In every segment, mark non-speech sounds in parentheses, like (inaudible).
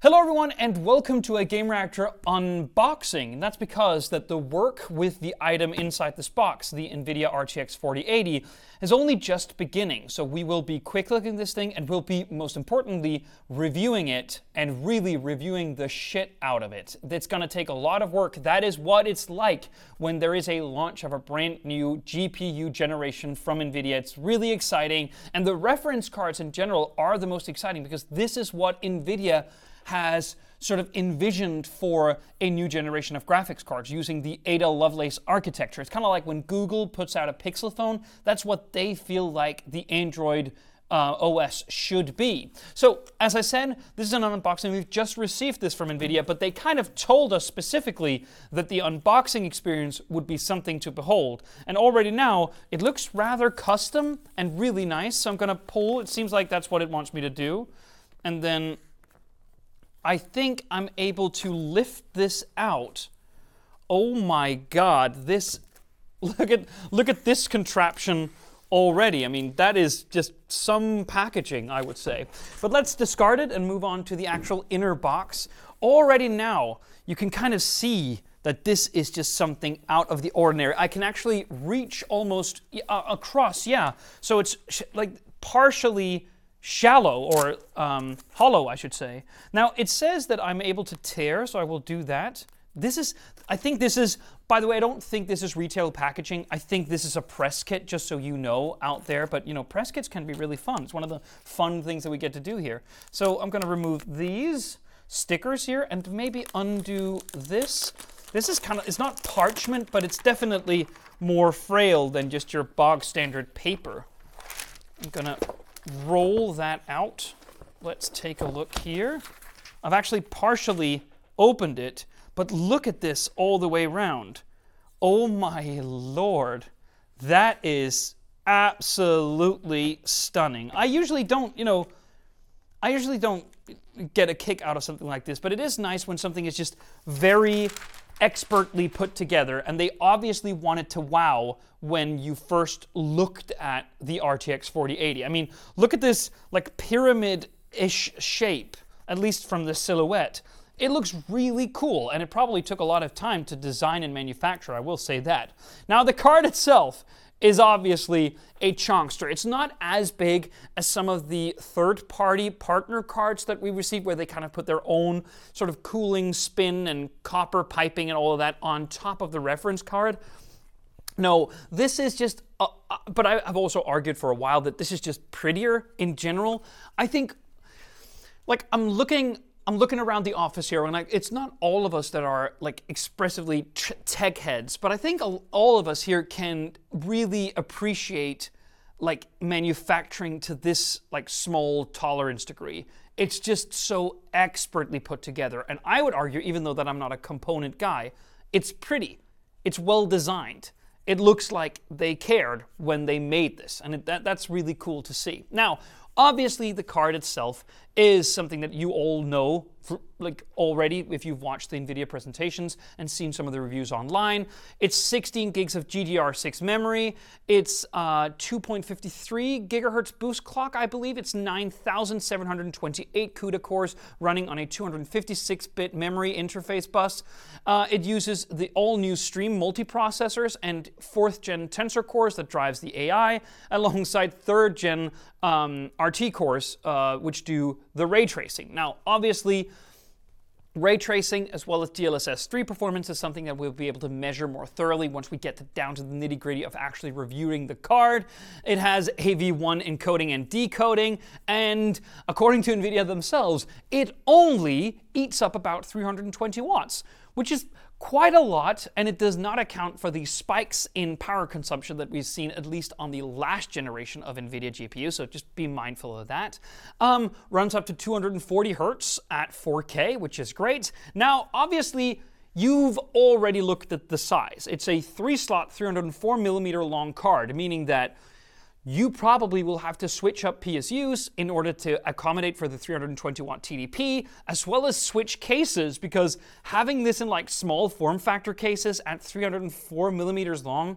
Hello everyone and welcome to a Gamereactor unboxing. And that's because that the work with the item inside this box, the NVIDIA RTX 4080, is only just beginning. So we will be quick looking this thing and we'll be most importantly reviewing it and really reviewing the shit out of it. It's going to take a lot of work. That is what it's like when there is a launch of a brand new GPU generation from NVIDIA. It's really exciting and the reference cards in general are the most exciting because this is what NVIDIA has sort of envisioned for a new generation of graphics cards using the Ada Lovelace architecture. It's kind of like when Google puts out a Pixel phone, that's what they feel like the Android uh, OS should be. So, as I said, this is an unboxing. We've just received this from NVIDIA, but they kind of told us specifically that the unboxing experience would be something to behold. And already now, it looks rather custom and really nice. So, I'm going to pull. It seems like that's what it wants me to do. And then I think I'm able to lift this out. Oh my god, this (laughs) look at look at this contraption already. I mean, that is just some packaging, I would say. But let's discard it and move on to the actual inner box. Already now, you can kind of see that this is just something out of the ordinary. I can actually reach almost uh, across, yeah. So it's like partially shallow or um, hollow, I should say. Now it says that I'm able to tear, so I will do that. This is, I think this is, by the way, I don't think this is retail packaging. I think this is a press kit, just so you know out there. But you know, press kits can be really fun. It's one of the fun things that we get to do here. So I'm going to remove these stickers here and maybe undo this. This is kind of, it's not parchment, but it's definitely more frail than just your bog standard paper. I'm going to roll that out. Let's take a look here. I've actually partially opened it, but look at this all the way around. Oh my lord. That is absolutely stunning. I usually don't, you know, I usually don't get a kick out of something like this, but it is nice when something is just very expertly put together, and they obviously wanted to wow when you first looked at the RTX 4080. I mean, look at this like pyramid-ish shape, at least from the silhouette. It looks really cool, and it probably took a lot of time to design and manufacture, I will say that. Now, the card itself is obviously a chunkster. It's not as big as some of the third party partner cards that we receive, where they kind of put their own sort of cooling spin and copper piping and all of that on top of the reference card. No, this is just, uh, uh, but I, have also argued for a while that this is just prettier in general. I think, like, I'm looking I'm looking around the office here, and I, it's not all of us that are like expressively tech heads, but I think all of us here can really appreciate like manufacturing to this like small tolerance degree. It's just so expertly put together, and I would argue, even though that I'm not a component guy, it's pretty, it's well designed. It looks like they cared when they made this, and it, that, that's really cool to see. Now, Obviously, the card itself is something that you all know like already if you've watched the NVIDIA presentations and seen some of the reviews online. It's 16 gigs of GDDR6 memory. It's uh, 2.53 gigahertz boost clock, I believe. It's 9,728 CUDA cores running on a 256-bit memory interface bus. Uh, it uses the all-new Stream multiprocessors and fourth-gen Tensor cores that drives the AI, alongside third-gen um, RT cores, uh, which do the ray tracing. Now, obviously, Ray tracing as well as DLSS 3 performance is something that we'll be able to measure more thoroughly once we get down to the nitty gritty of actually reviewing the card. It has AV1 encoding and decoding, and according to NVIDIA themselves, it only eats up about 320 watts, which is quite a lot, and it does not account for the spikes in power consumption that we've seen at least on the last generation of NVIDIA GPU, so just be mindful of that. Um, runs up to 240 hertz at 4K, which is great. Now, obviously, You've already looked at the size. It's a three slot, 304 millimeter long card, meaning that you probably will have to switch up PSUs in order to accommodate for the 320 watt TDP, as well as switch cases, because having this in like small form factor cases at 304 millimeters long,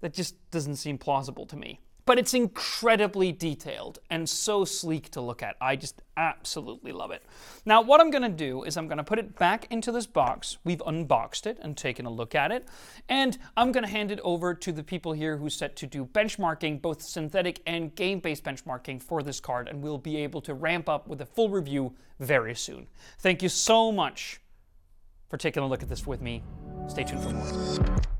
that just doesn't seem plausible to me. But it's incredibly detailed and so sleek to look at. I just absolutely love it. Now, what I'm going to do is I'm going to put it back into this box. We've unboxed it and taken a look at it, and I'm going to hand it over to the people here who set to do benchmarking, both synthetic and game-based benchmarking for this card, and we'll be able to ramp up with a full review very soon. Thank you so much for taking a look at this with me. Stay tuned for more.